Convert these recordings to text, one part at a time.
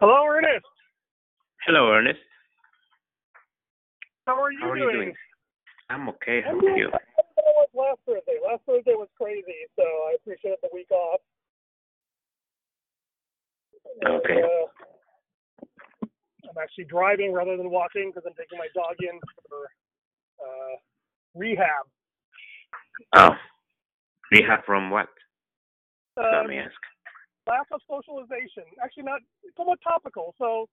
Hello, Ernest. Hello, Ernest. How are you How are doing? you doing? I'm okay. How I'm are you? better I was last Thursday. Last Thursday was crazy, so I appreciate the week off. And, Okay. uh, I'm actually driving rather than walking because I'm taking my dog in for uh, rehab. Oh, rehab from what? Let Um, me ask. Lack of socialization. Actually, not somewhat topical. So,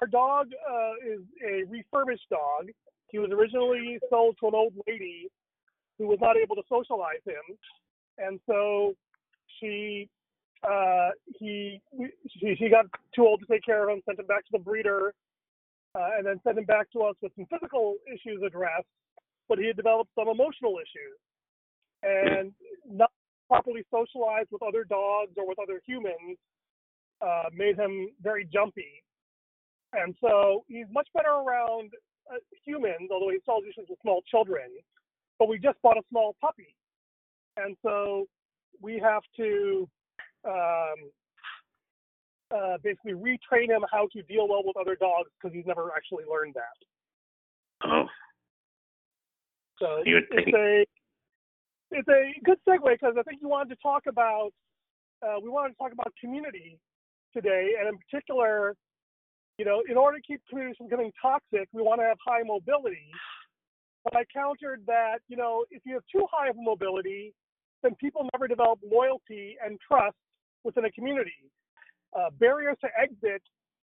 our dog uh, is a refurbished dog. He was originally sold to an old lady who was not able to socialize him, and so she uh, he she got too old to take care of him, sent him back to the breeder, uh, and then sent him back to us with some physical issues addressed. But he had developed some emotional issues, and not properly socialized with other dogs or with other humans uh, made him very jumpy. And so he's much better around uh, humans, although he solves issues with small children. But we just bought a small puppy. And so we have to um, uh, basically retrain him how to deal well with other dogs because he's never actually learned that. Oh, So it's taking- a it's a good segue because I think you wanted to talk about uh, we wanted to talk about community today, and in particular, you know, in order to keep communities from getting toxic, we want to have high mobility. But I countered that you know if you have too high of mobility, then people never develop loyalty and trust within a community. Uh, barriers to exit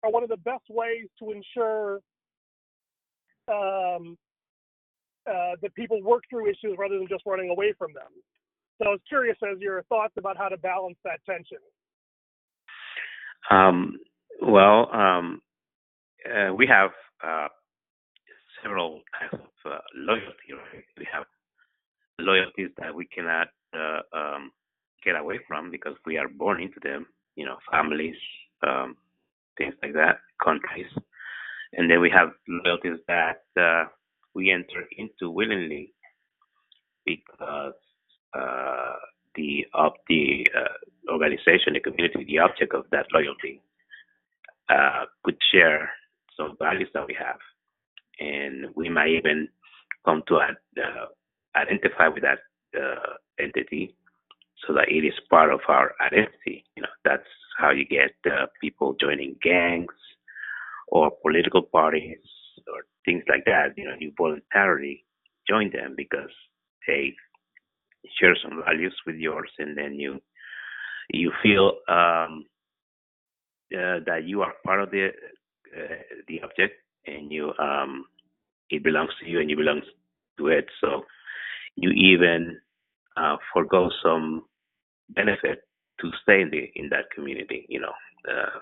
are one of the best ways to ensure um, uh, that people work through issues rather than just running away from them. So I was curious as your thoughts about how to balance that tension. um, well, um, uh, we have uh, several types of uh, loyalty. Right? We have loyalties that we cannot uh, um, get away from because we are born into them. You know, families, um, things like that, countries, and then we have loyalties that uh, we enter into willingly because uh, the of the uh, organization, the community, the object of that loyalty uh, could share some values that we have, and we might even come to uh, identify with that uh, entity so that it is part of our identity. You know, that's how you get uh, people joining gangs or political parties or things like that. You know, you voluntarily join them because they share some values with yours, and then you you feel um, uh, that you are part of the uh, the object, and you um, it belongs to you, and you belong to it. So you even uh, forego some benefit to stay in the in that community. You know, uh,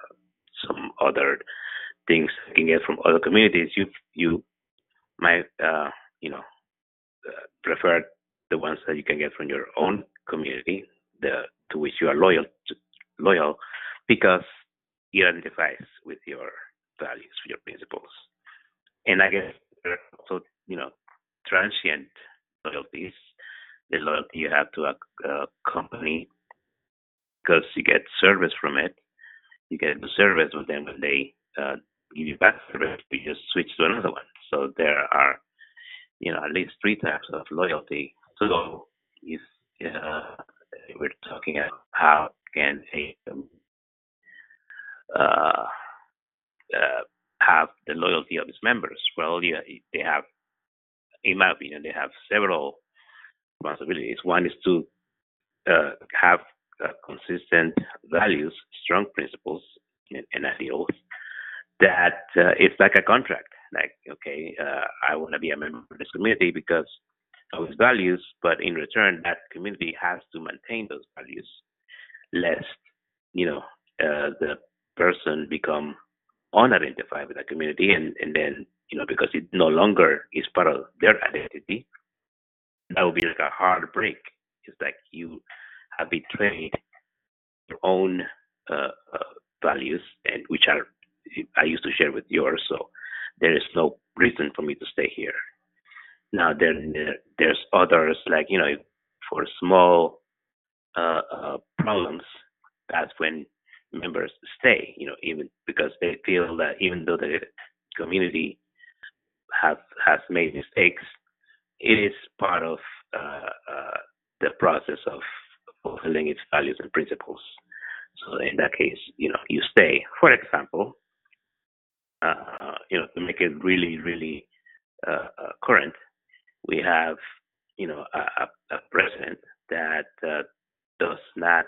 some other things you can get from other communities. You you might uh, you know uh, prefer the ones that you can get from your own community, the to which you are loyal to, loyal because it identifies with your values, with your principles. And I guess also you know transient loyalties, the loyalty you have to a, a company because you get service from it. You get the service, but them when they uh, give you back service, you just switch to another one. So there are, you know, at least three types of loyalty. So if uh, we're talking about how can a um, uh, uh, have the loyalty of its members, well, yeah, they have, in my opinion, they have several responsibilities. One is to uh, have uh, consistent values, strong principles, and, and ideals that uh, it's like a contract. Like, okay, uh, I want to be a member of this community because of its values, but in return, that community has to maintain those values, lest you know uh, the person become unidentified with the community, and and then you know because it no longer is part of their identity, that would be like a hard break. It's like you have betrayed your own uh, uh, values, and which are I used to share with yours. So there is no reason for me to stay here. Now there, there there's others like you know for small uh, uh, problems, that's when members stay. You know, even because they feel that even though the community has has made mistakes, it is part of uh, uh, the process of fulfilling its values and principles. So in that case, you know, you stay. For example, uh, you know, to make it really, really uh, uh, current, we have, you know, a, a president that uh, does not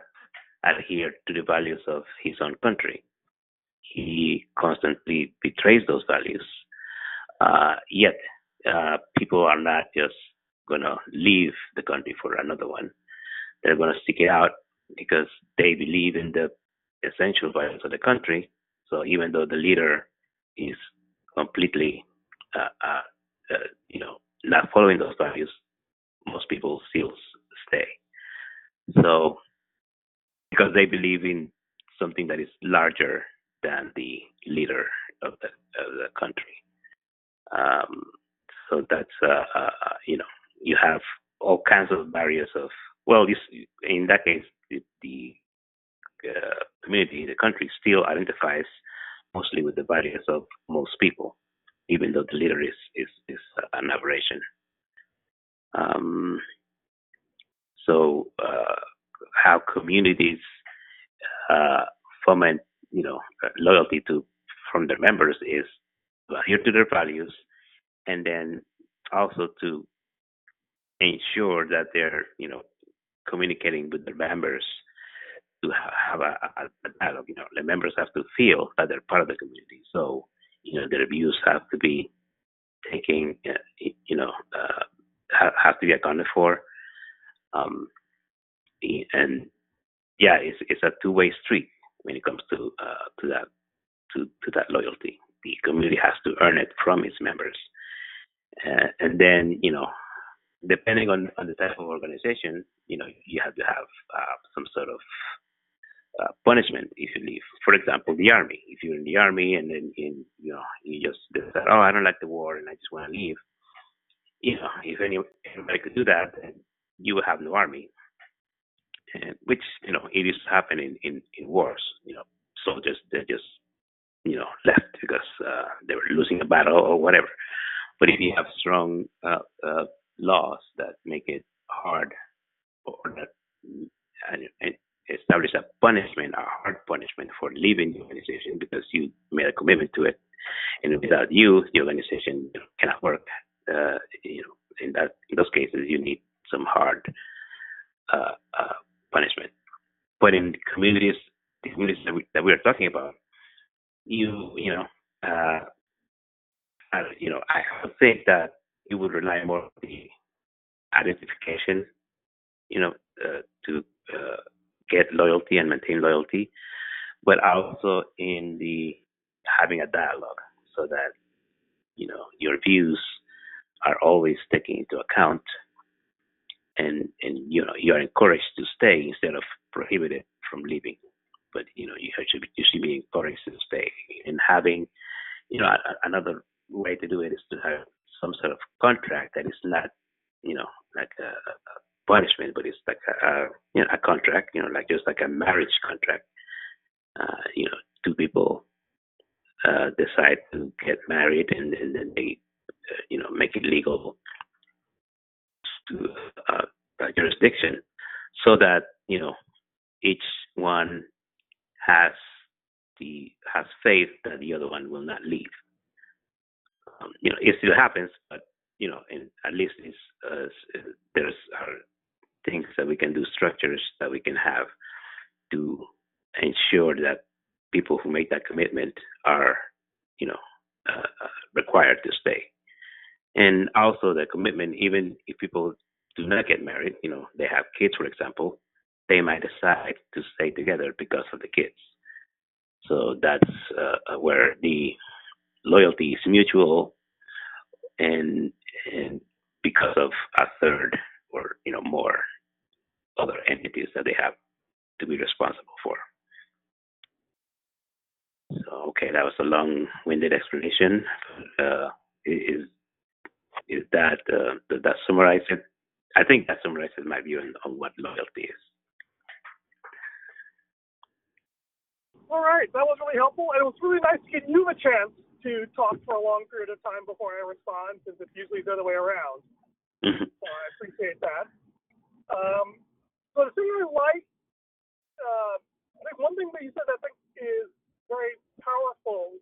adhere to the values of his own country. He constantly betrays those values. Uh, yet, uh, people are not just going to leave the country for another one. They're going to stick it out because they believe in the essential values of the country. So even though the leader is completely, uh, uh, uh, you know, not following those values, most people still stay. So because they believe in something that is larger than the leader of the, of the country. Um, so that's, uh, uh, you know, you have all kinds of barriers of, well, this, in that case, the, the uh, community, the country still identifies mostly with the values of most people, even though the leader is, is, is an aberration. Um, so, uh, how communities uh, foment, you know, loyalty to from their members is to adhere to their values, and then also to ensure that they're, you know, communicating with their members to have a, a, a dialogue. You know, the members have to feel that they're part of the community. So, you know, their views have to be taken, uh, you know, uh, have, to be accounted for. Um, and yeah, it's it's a two way street when it comes to uh, to that to to that loyalty. The community has to earn it from its members, uh, and then you know, depending on on the type of organization, you know, you have to have uh, some sort of uh, punishment if you leave. For example, the army. If you're in the army and then in, you know you just decide, oh, I don't like the war and I just want to leave. You know, if any, anybody could do that, you would have no army and which you know it is happening in in wars. You know, soldiers they just you know left because uh, they were losing a battle or whatever. But if you have strong uh, uh, laws that make it hard or that and establish a punishment, a hard punishment for leaving the organization because you made a commitment to it, and without you, the organization cannot work. Uh, you know, in that in those cases, you need some hard uh, uh, punishment. But in communities, the communities that we, that we are talking about, you you know, uh, I, you know, I would think that it would rely more on the identification, you know, uh, to uh, get loyalty and maintain loyalty, but also in the having a dialogue so that you know your views are always taken into account and and you know you are encouraged to stay instead of prohibited from leaving. But you know you should you should be encouraged to stay. And having you know a, another way to do it is to have some sort of contract that is not you know like a, a punishment, but it's like a, a you know a contract. You know like just like a marriage contract. Uh, you know two people uh, decide to get married and, and then they uh, you know make it legal to uh, jurisdiction so that you know each one has the has faith that the other one will not leave. Um, you know, it still happens, but you know, in, at least it's, uh, there's things that we can do, structures that we can have to ensure that people who make that commitment are, you know, uh, uh required to stay. And also the commitment, even if people do not get married, you know, they have kids, for example, they might decide to stay together because of the kids. So that's uh, where the loyalty is mutual, and and because of a third or you know more other entities that they have to be responsible for. So okay, that was a long-winded explanation. Uh, is is that uh, does that summarize it? I think that summarizes my view on, on what loyalty is. All right, that was really helpful, and it was really nice to give you a chance to talk for a long period of time before I respond, since it's usually the other way around. Mhm. So I appreciate that. Um, so the thing I like, uh, I think one thing that you said that I think is very powerful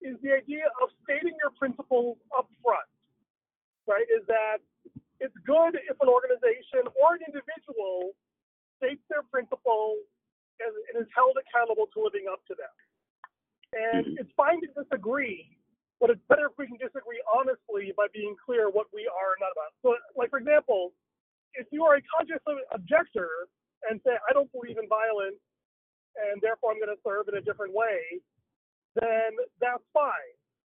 is the idea of stating your principles up front, right? Is that it's good if an organization or an individual states their principles and, and is held accountable to living up to them. And Mhm. it's fine to disagree, but it's better if we can disagree honestly by being clear what we are not about. So, like for example, if you are a conscious objector and say, I don't believe in violence and therefore I'm going to serve in a different way, then that's fine.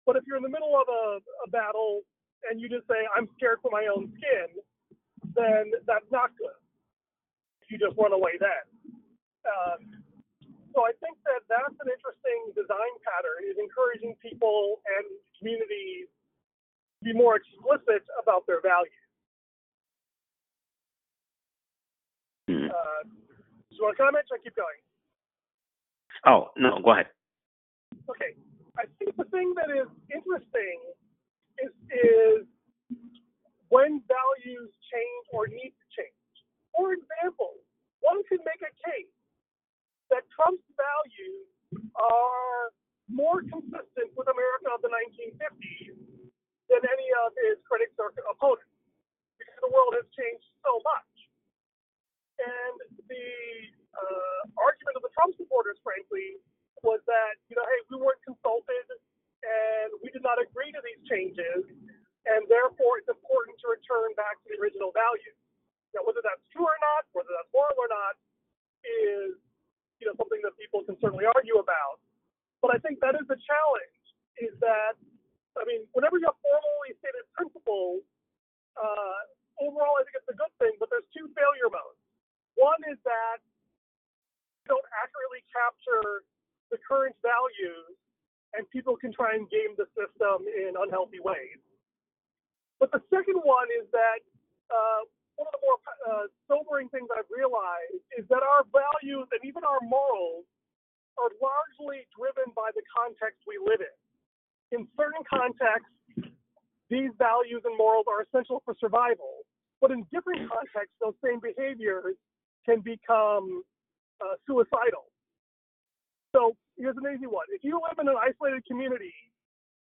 But if you're in the middle of a, a battle and you just say, I'm scared for my own skin, then that's not good. You just run away then. Um, so I think that that's an interesting design pattern is encouraging people and communities to be more explicit about their values. Mhm. Uh, do you want to comment? I keep going? Oh no, go ahead. Okay. I think the thing that is interesting is is when values change or need to change. For example, one can make a case that Trump's values are more consistent with America of the 1950s than any of his critics or opponents because the world has changed so much. And the uh, argument of the Trump supporters, frankly, was that, you know, hey, we weren't consulted and we did not agree to these changes, and therefore it's important to return back to the original values. Now, whether that's true or not, whether that's moral or not, is, you know, something that people can certainly argue about. But I think that is the challenge, is that, I mean, whenever you have formally stated principles, uh, overall I think it's a good thing, but there's two failure modes. One is that you don't accurately capture the current values and people can try and game the system in unhealthy ways. But the second one is that uh, one of the more uh, sobering things I've realized is that our values and even our morals are largely driven by the context we live in. In certain contexts, these values and morals are essential for survival, but in different contexts, those same behaviors can become uh, suicidal. So here's an easy one. If you live in an isolated community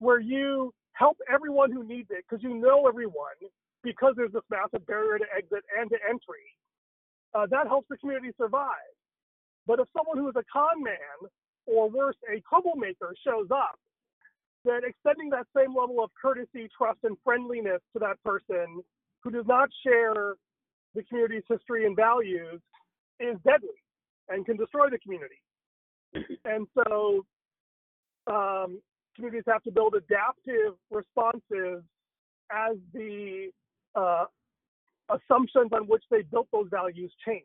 where you help everyone who needs it because you know everyone because there's this massive barrier to exit and to entry, uh, that helps the community survive. But if someone who is a con man or worse, a troublemaker shows up, then extending that same level of courtesy, trust, and friendliness to that person who does not share the community's history and values is deadly and can destroy the community. And so um, communities have to build adaptive responses as the uh, assumptions on which they built those values change.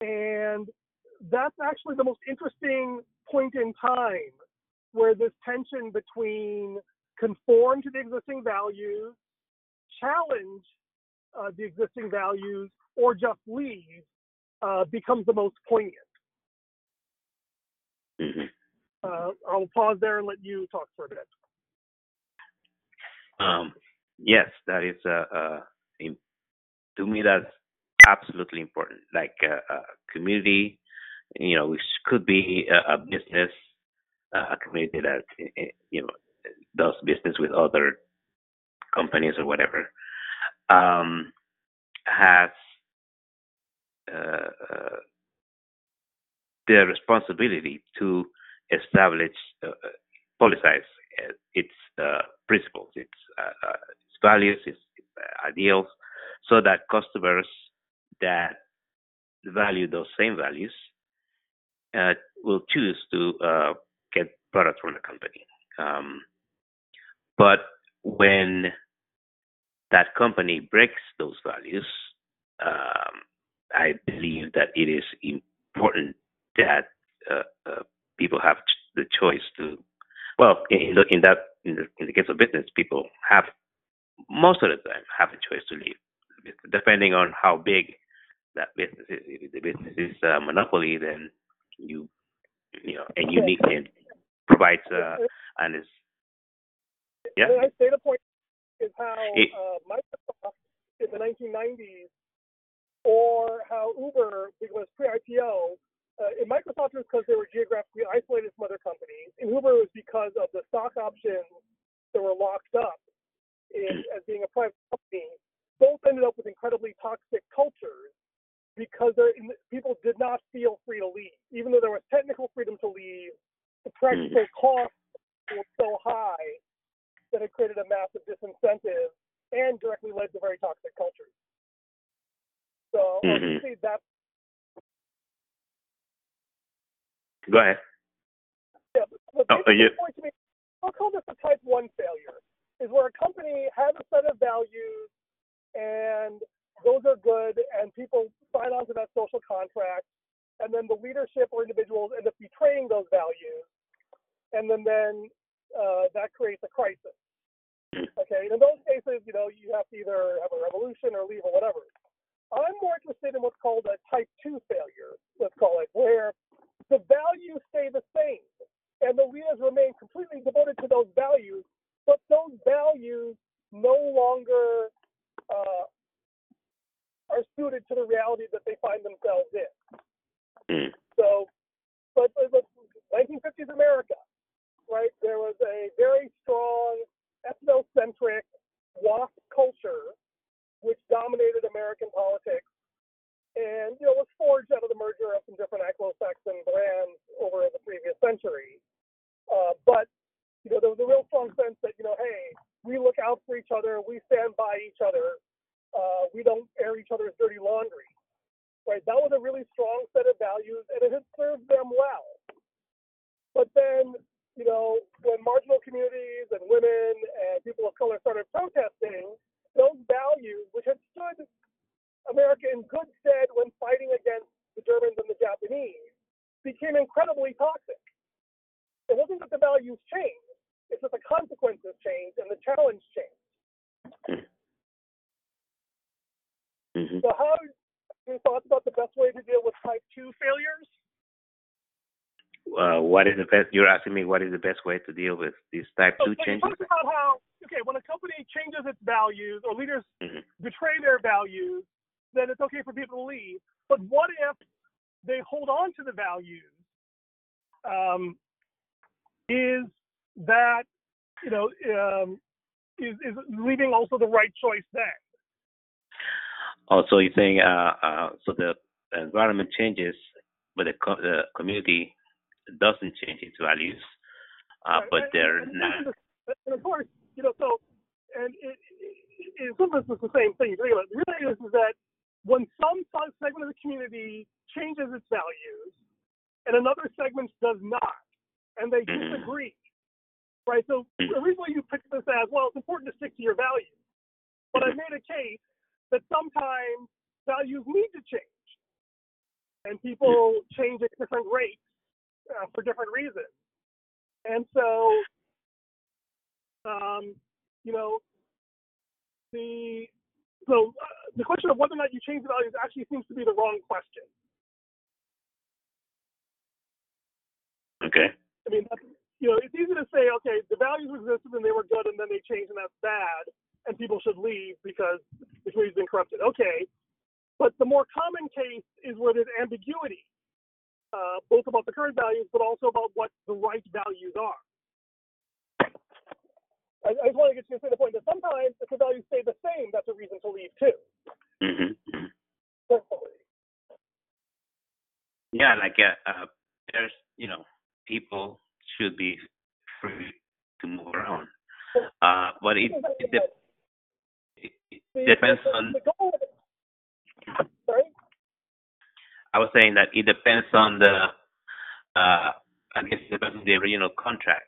And that's actually the most interesting point in time where this tension between conform to the existing values, challenge uh, the existing values, or just leave uh, becomes the most poignant. Mhm. Uh, I'll pause there and let you talk for a bit. Um, yes, that is uh, uh, im- to me that's absolutely important. Like uh, a community, you know, which could be a, a business, uh, a community that eh, eh, you know does business with other companies or whatever, um, has uh, uh, the responsibility to establish, uh, uh, politicize uh, its uh, principles, uh, uh, its values, its, uh, ideals, so that customers that value those same values uh, will choose to uh, get products from the company. Um, but when that company breaks those values, um, I believe that it is important that uh, uh, people have the choice to. Well, in, in that in the, in the case of business, people have most of the time have a choice to leave, depending on how big that business is. If the business is a monopoly, then you you know, and unique and provides uh, and is yeah. The nice data point is how It- uh, Microsoft in the 1990s, or how Uber was pre-IPO. Uh, in Microsoft, it was because they were geographically isolated from other companies. In Uber, it was because of the stock options that were locked up in, as being a private company. Both ended up with incredibly toxic cultures because people did not feel free to leave. Even though there was technical freedom to leave, the practical mm-hmm. cost was so high that it created a massive disincentive and directly led to very toxic cultures. So obviously mm-hmm. that's Go ahead. yeah, oh, the Oh, basic you- point to me, I'll call this a type one failure, is where a company has a set of values and those are good and people sign on to that social contract and then the leadership or individuals end up betraying those values and then then uh, that creates a crisis. Okay, and in those cases, you know, you have to either have a revolution or leave or whatever. I'm more interested in what's called a type two failure, let's call it, where the values stay the same and the leaders remain completely devoted to those values, but those values no longer uh, are suited to the reality that they find themselves in. Mm. So, but, but, but 1950s America, right? There was a very strong ethnocentric WASP culture which dominated American politics and, you know, was forged out of the merger of some different Anglo-Saxon brands over the previous century. Uh, but, you know, there was a real strong sense that, you know, hey, we look out for each other, we stand by each other, uh, we don't air each other's dirty laundry. Right? That was a really strong set of values, and it has served them well. But then, you know, when marginal communities and women and people of color started protesting, those values, which had stood America in good stead when fighting against the Germans and the Japanese, became incredibly toxic. It wasn't that the values changed, it's that the consequences changed and the challenge changed. hmm So, how any thoughts about the best way to deal with type two failures? Uh, what is the best? You're asking me what is the best way to deal with these type So, two so you changes? talked about how okay, when a company changes its values or leaders Mhm. betray their values, then it's okay for people to leave. But what if they hold on to the values? Um, is that you know um, is is leaving also the right choice then? Also, you're saying uh, uh, so the environment changes, but the, co- the community doesn't change its values, uh, Right, but and- they're and, not. And of course, you know, so and it, it, in some sense, it's the same thing. The reality is, is that when some segment of the community changes its values, and another segment does not, and they Mhm. disagree, right? So Mhm. originally you picked this as well. It's important to stick to your values, but I Mhm. made a case that sometimes values need to change, and people change at different rates uh, for different reasons. And so, um, you know, the so uh, the question of whether or not you change the values actually seems to be the wrong question. Okay. I mean, that's, you know, it's easy to say, okay, the values existed and they were good, and then they changed and that's bad, and people should leave because the community's been corrupted. Okay, but the more common case is where there's ambiguity, uh, both about the current values, but also about what the right values are. I, I just want to get you to say the point that sometimes if the values stay the same, that's a reason to leave too. hmm hmm Personally. Yeah, like uh, uh, there's you know people should be free to move around, uh, but it it, dep- it, depends on. the goal of it- Sorry. I was saying that it depends on the. Uh, I guess it depends on the original contract.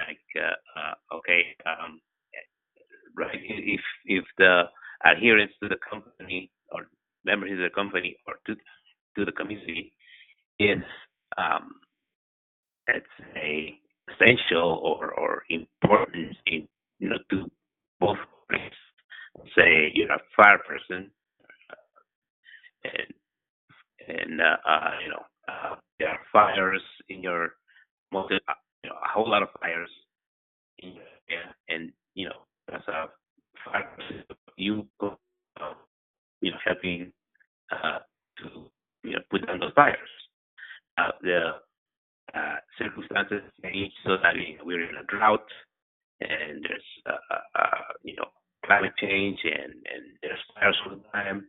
Like, uh, uh, okay, um, right? If if the adherence to the company or members of the company or to to the community is um, let's say essential or or important in you know to both parties. Say you're a fire person and and uh, uh, you know uh, there are fires in your multi, you know, a whole lot of fires in the area, and you know, that's a fire person, you uh, you know helping uh, to you know put down those fires. Uh, the uh, circumstances change so that we're in a drought and there's uh, uh, uh, you know climate change and and there's fires all the time.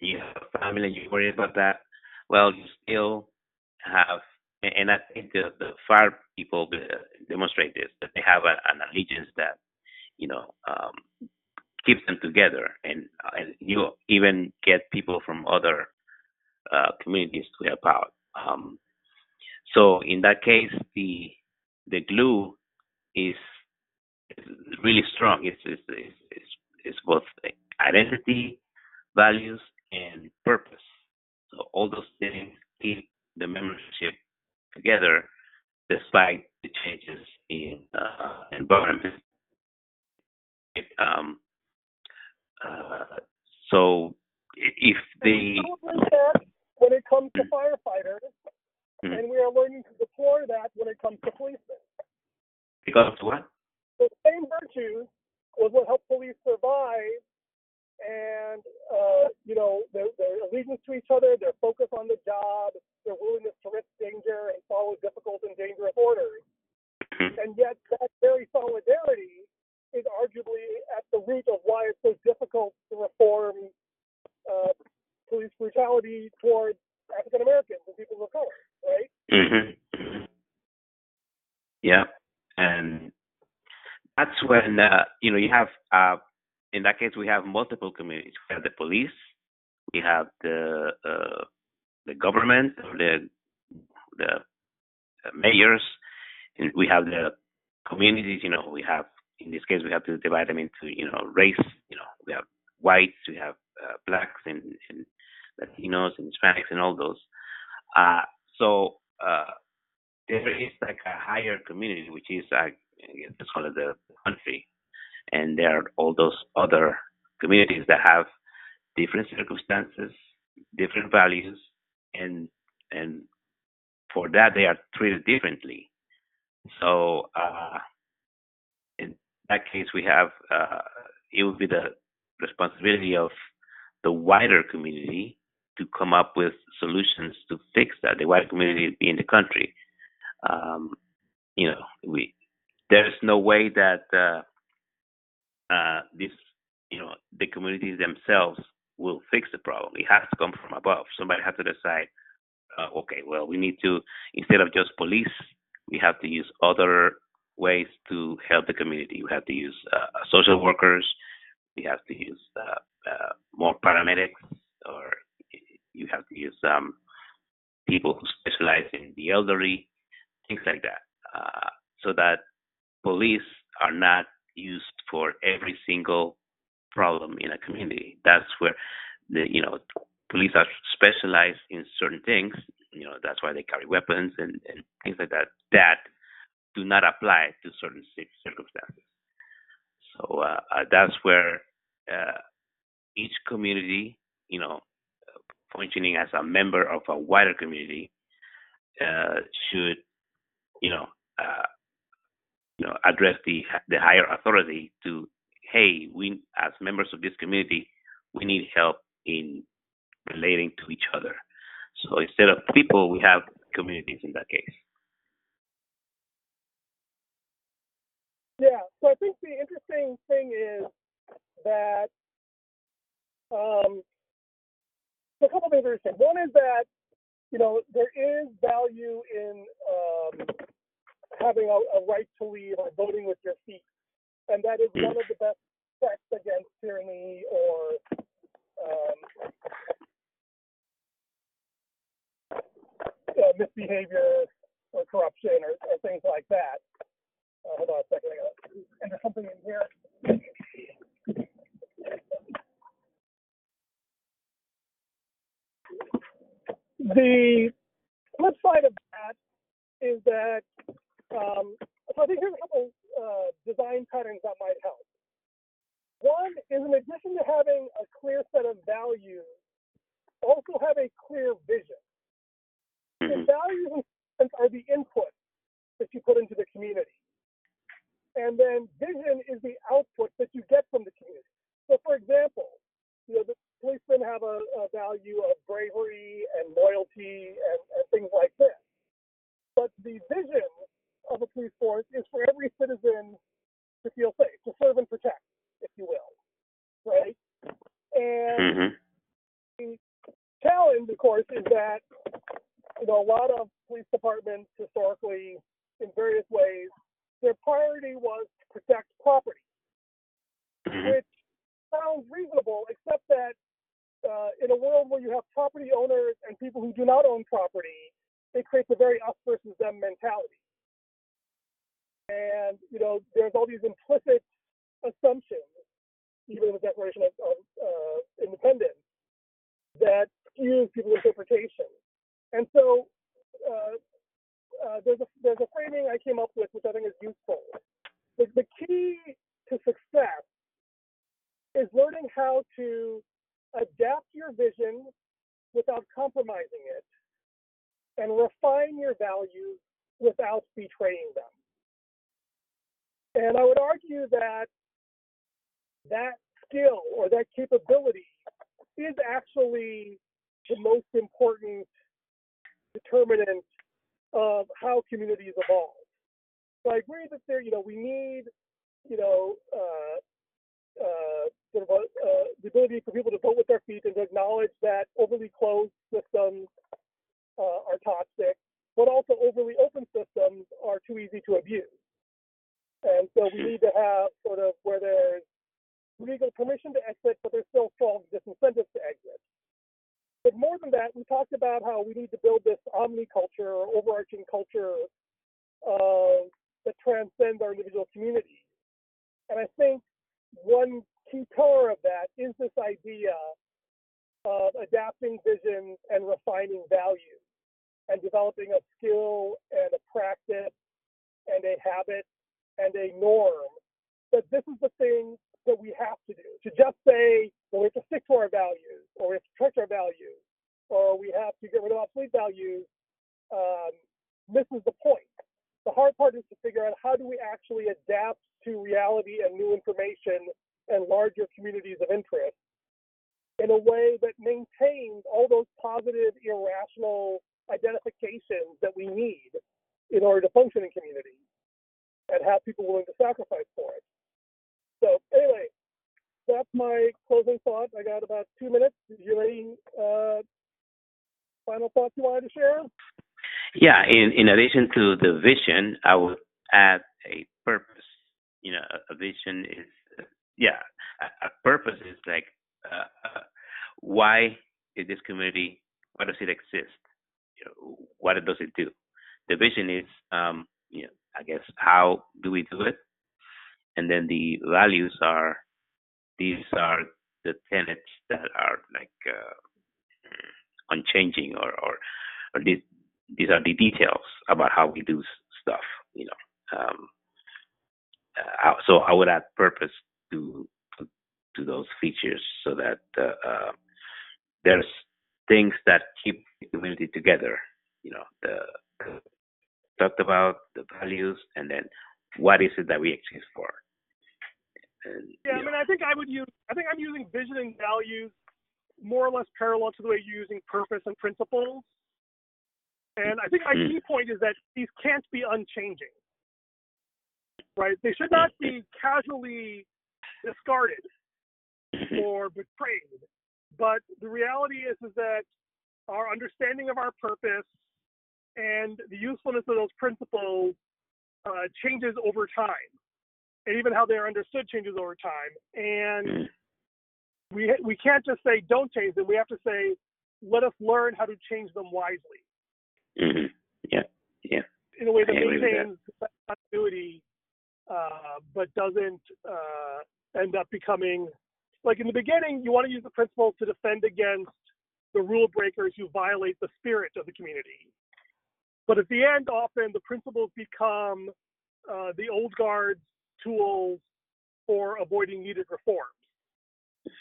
You have a family and you worry about that. Well, you still have, and I think the the fire people demonstrate this that they have a, an allegiance that you know um, keeps them together, and, and you even get people from other uh, communities to help out. Um, so in that case, the the glue is really strong. It's it's it's, it's both identity, values, and purpose. So all those things keep the membership together despite the changes in uh, environment. It, um, uh, so if the when it comes to firefighters, mm-hmm. and we are learning to deploy that when it comes to policing. Because what? The same virtues was what helped police survive, and uh, you know their, their allegiance to each other, their focus on the job, their willingness to risk danger and follow difficult and dangerous orders. Mm-hmm. And yet, that very solidarity is arguably at the root of why it's so difficult to reform uh, police brutality towards African Americans and people of color, right? Mm-hmm. Yeah, and that's when uh, you know you have uh, in that case we have multiple communities. We have the police, we have the uh, the government, the the mayors, and we have the communities. You know, we have in this case we have to divide them into you know race. You know, we have whites, we have uh, blacks, and, and Latinos, and Hispanics, and all those. Uh, so uh, there is like a higher community, which is like let's call it the country, and there are all those other communities that have different circumstances, different values, and and for that they are treated differently. So uh, in that case, we have uh, it would be the responsibility of the wider community to come up with solutions to fix that. The wider community in the country. Um, you know, we there's no way that uh, uh, this, you know, the communities themselves will fix the problem. It has to come from above. Somebody has to decide. Uh, okay, well, we need to instead of just police, we have to use other ways to help the community. We have to use uh, social workers. We have to use uh, uh, more paramedics, or you have to use um, people who specialize in the elderly, things like that, uh, so that police are not used for every single problem in a community. That's where the you know police are specialized in certain things. You know that's why they carry weapons and, and things like that. That do not apply to certain circumstances. So uh, uh, that's where uh, each community, you know, functioning as a member of a wider community, uh, should, you know, uh, you know, address the the higher authority to, hey, we as members of this community, we need help in relating to each other. So instead of people, we have communities in that case. Yeah, so I think the interesting thing is that um, a couple things are interesting. One is that you know there is value in um, having a, a, right to leave or voting with your feet, and that is one of the best checks against tyranny or um, uh, misbehavior or corruption or, or things like that. Uh, hold on a second. I gotta enter something in here. The flip side of that is that um, so I think there's a couple uh, design patterns that might help. One is in addition to having a clear set of values, also have a clear vision. The mm-hmm. values are the input that you put into the community. And then vision is the output that you get from the community. So, for example, you know, the policemen have a, a value of bravery and loyalty and, and things like this. But the vision of a police force is for every citizen to feel safe, to serve and protect, if you will, right? And hmm the challenge, of course, is that you know a lot of police departments historically, in various ways, their priority was to protect property, hmm which sounds reasonable, except that uh, in a world where you have property owners and people who not own property, it creates a very us versus them mentality. And you know, there's all these implicit assumptions, even in the Declaration of, of uh, Independence, that skews people's interpretation. And so uh, uh, there's a there's a framing I came up with which I think is useful. The, the key to success is learning how to adapt your vision without compromising it and refine your values without betraying them. And I would argue that that skill or that capability is actually the most important determinant of how communities evolve. So I agree that there, you know, we need, you know, uh, uh, sort of uh, the ability for people to vote with their feet and to acknowledge that overly closed systems uh, are toxic, but also overly open systems are too easy to abuse. And so we need to have sort of where there's legal permission to exit, but there's still strong disincentives to exit. But more than that, we talked about how we need to build this omni culture or overarching culture uh, that transcends our individual communities. And I think one key pillar of that is this idea of adapting vision and refining values and developing a skill and a practice and a habit and a norm that this is the thing that we have to do. To just say, well, we have to stick to our values, or we have to protect our values, or we have to get rid of obsolete values, um, misses the point. The hard part is to figure out how do we actually adapt to reality and new information and larger communities of interest in a way that maintains all those positive, irrational identifications that we need in order to function in community and have people willing to sacrifice for it. So anyway, that's my closing thought. I got about two minutes. Do you have any uh, final thoughts you wanted to share? Yeah. In in addition to the vision, I would add a purpose. You know, a, a vision is yeah, a, a purpose is like uh, uh, why is this community? Why does it exist? You know, what does it do? The vision is um, you know, I guess how do we do it? And then the values are these are the tenets that are like uh, unchanging or or, or these these are the details about how we do stuff you know um, uh, so i would add purpose to to, those features so that uh, uh, there's things that keep the community together you know the, the talked about the values and then what is it that we exist for and, Yeah, I you know, mean, I think I would use. I think I'm using vision and values more or less parallel to the way you're using purpose and principles. And I think my Mm. key point is that these can't be unchanging, right? They should not be casually discarded or betrayed. But the reality is, is that our understanding of our purpose and the usefulness of those principles uh, changes over time, and even how they're understood changes over time. And Mm. we we can't just say don't change them. We have to say let us learn how to change them wisely Mhm. yeah yeah in a way that. maintains continuity, uh, but doesn't uh, end up becoming like in the beginning. You want to use the principles to defend against the rule breakers who violate the spirit of the community. But at the end, often the principles become uh, the old guard's tools for avoiding needed reforms.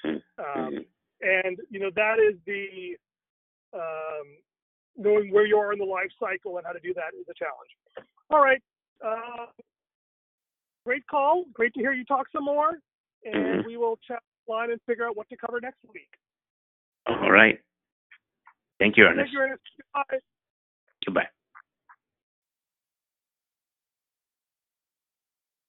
Mhm. Um, Mhm. and you know that is the um, knowing where you are in the life cycle and how to do that is a challenge. All right. Uh, great call. Great to hear you talk some more, Mm-hmm. and mm-hmm. we will chat line and figure out what to cover next week. All right. Thank you, Ernest. Thank you, Ernest. Goodbye. Goodbye.